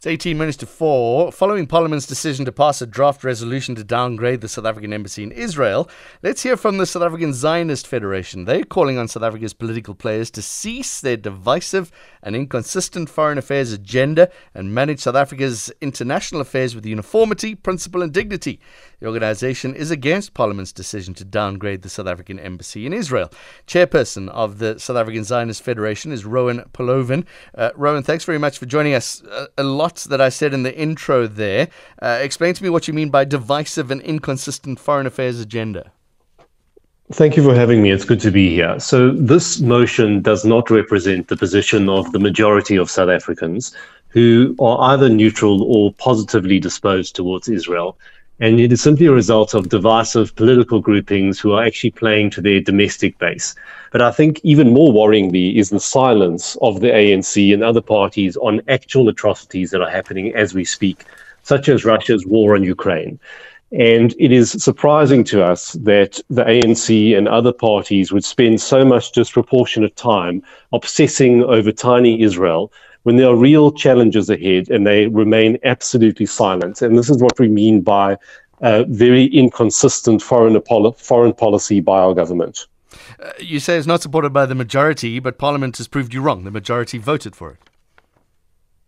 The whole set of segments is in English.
It's 18 minutes to 4. Following Parliament's decision to pass a draft resolution to downgrade the South African embassy in Israel, let's hear from the South African Zionist Federation. They're calling on South Africa's political players to cease their divisive and inconsistent foreign affairs agenda and manage South Africa's international affairs with uniformity, principle, and dignity. The organisation is against Parliament's decision to downgrade the South African embassy in Israel. Chairperson of the South African Zionist Federation is Rowan Polovin. Uh, Rowan, thanks very much for joining us. A lot that I said in the intro there. Uh, explain to me what you mean by divisive and inconsistent foreign affairs agenda. Thank you for having me. It's good to be here. So, this motion does not represent the position of the majority of South Africans who are either neutral or positively disposed towards Israel. And it is simply a result of divisive political groupings who are actually playing to their domestic base. But I think even more worryingly is the silence of the ANC and other parties on actual atrocities that are happening as we speak, such as Russia's war on Ukraine. And it is surprising to us that the ANC and other parties would spend so much disproportionate time obsessing over tiny Israel when there are real challenges ahead and they remain absolutely silent. And this is what we mean by uh, very inconsistent foreign, foreign policy by our government. Uh, you say it's not supported by the majority, but Parliament has proved you wrong. The majority voted for it.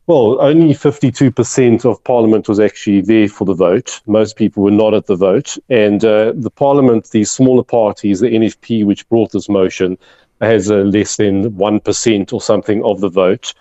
Well, only 52% of Parliament was actually there for the vote. Most people were not at the vote. And uh, the Parliament, the smaller parties, the NFP, which brought this motion, has uh, less than 1% or something of the vote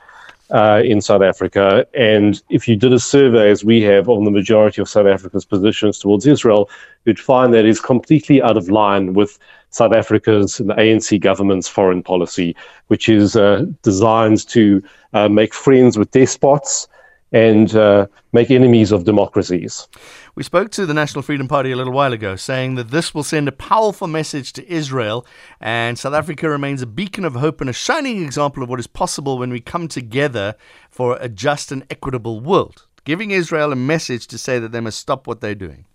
uh, in South Africa. And if you did a survey, as we have, on the majority of South Africa's positions towards Israel, you'd find that is completely out of line with South Africa's and the ANC government's foreign policy, which is uh, designed to uh, make friends with despots and uh, make enemies of democracies. We spoke to the National Freedom Party a little while ago, saying that this will send a powerful message to Israel, and South Africa remains a beacon of hope and a shining example of what is possible when we come together for a just and equitable world, giving Israel a message to say that they must stop what they're doing.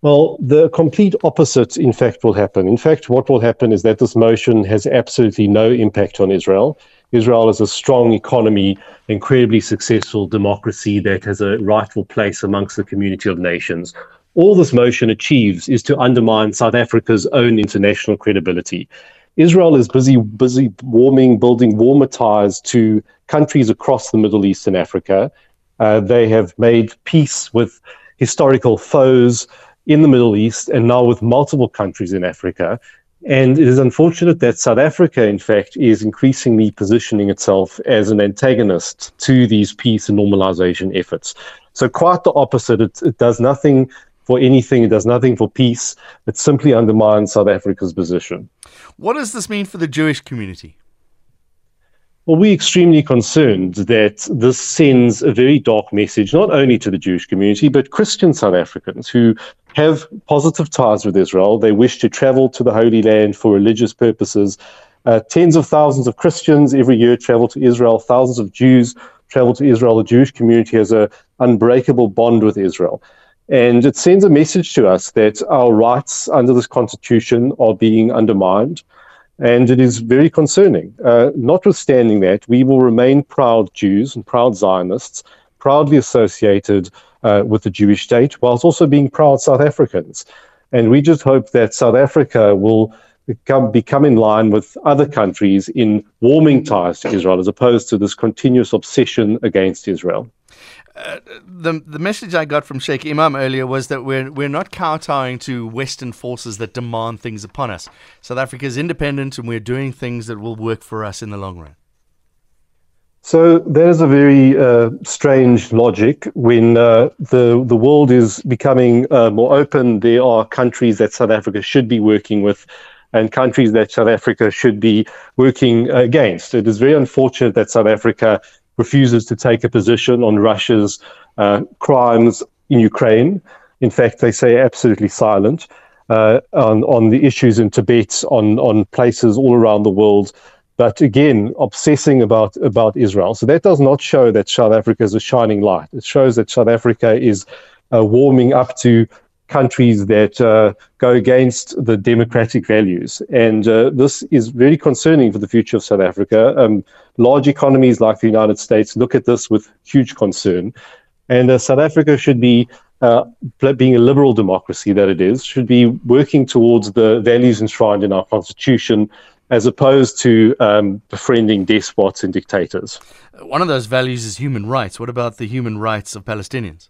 Well, the complete opposite, in fact, will happen. In fact, what will happen is that this motion has absolutely no impact on Israel. Israel is a strong economy, incredibly successful democracy that has a rightful place amongst the community of nations. All this motion achieves is to undermine South Africa's own international credibility. Israel is busy, busy warming, building warmer ties to countries across the Middle East and Africa. Uh, they have made peace with historical foes in the Middle East and now with multiple countries in Africa. And it is unfortunate that South Africa, in fact, is increasingly positioning itself as an antagonist to these peace and normalization efforts. So, quite the opposite. It, it does nothing for anything, it does nothing for peace. It simply undermines South Africa's position. What does this mean for the Jewish community? Well, we're extremely concerned that this sends a very dark message, not only to the Jewish community, but Christian South Africans who have positive ties with Israel. They wish to travel to the Holy Land for religious purposes. Uh, tens of thousands of Christians every year travel to Israel, thousands of Jews travel to Israel. The Jewish community has an unbreakable bond with Israel. And it sends a message to us that our rights under this constitution are being undermined. And it is very concerning. Uh, notwithstanding that, we will remain proud Jews and proud Zionists, proudly associated uh, with the Jewish state, whilst also being proud South Africans. And we just hope that South Africa will become, become in line with other countries in warming ties to Israel, as opposed to this continuous obsession against Israel. Uh, the the message I got from Shaik Emam earlier was that we're we're not kowtowing to Western forces that demand things upon us. South Africa is independent, and we're doing things that will work for us in the long run. So there's a very uh, strange logic when uh, the the world is becoming uh, more open. There are countries that South Africa should be working with, and countries that South Africa should be working against. It is very unfortunate that South Africa refuses to take a position on Russia's uh, crimes in Ukraine. In fact, they say absolutely silent uh, on, on the issues in Tibet, on, on places all around the world. But again, obsessing about, about Israel. So that does not show that South Africa is a shining light. It shows that South Africa is uh, warming up to countries that uh, go against the democratic values. And uh, this is very concerning for the future of South Africa. Um, large economies like the United States look at this with huge concern. And uh, South Africa should be, uh, being a liberal democracy that it is, should be working towards the values enshrined in our constitution as opposed to um, befriending despots and dictators. One of those values is human rights. What about the human rights of Palestinians?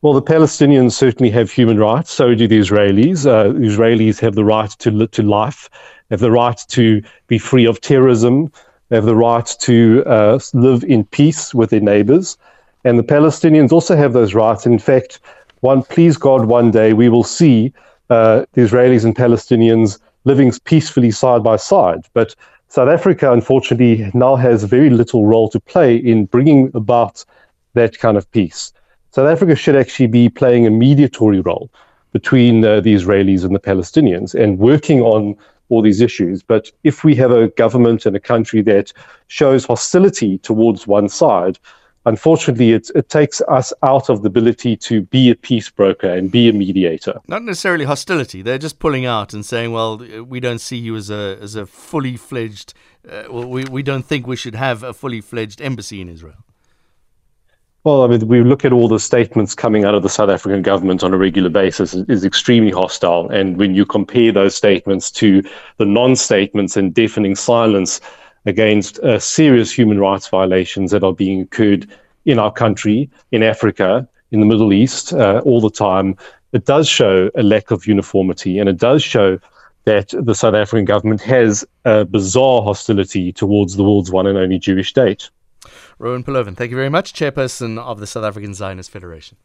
Well, the Palestinians certainly have human rights. So do the Israelis. Uh, the Israelis have the right to to life, have the right to be free of terrorism, have the right to uh, live in peace with their neighbors, and the Palestinians also have those rights. in fact, one please God, one day we will see uh, the Israelis and Palestinians living peacefully side by side. But South Africa, unfortunately, now has very little role to play in bringing about that kind of peace. South Africa should actually be playing a mediatory role between uh, the Israelis and the Palestinians and working on all these issues. But if we have a government and a country that shows hostility towards one side, unfortunately, it, it takes us out of the ability to be a peace broker and be a mediator. Not necessarily hostility. They're just pulling out and saying, well, we don't see you as a, as a fully fledged, uh, we, we don't think we should have a fully fledged embassy in Israel. Well, I mean, we look at all the statements coming out of the South African government on a regular basis is extremely hostile. And when you compare those statements to the non-statements and deafening silence against uh, serious human rights violations that are being occurred in our country, in Africa, in the Middle East, uh, all the time, it does show a lack of uniformity, and it does show that the South African government has a bizarre hostility towards the world's one and only Jewish state. Rowan Polovin, thank you very much, Chairperson of the South African Zionist Federation.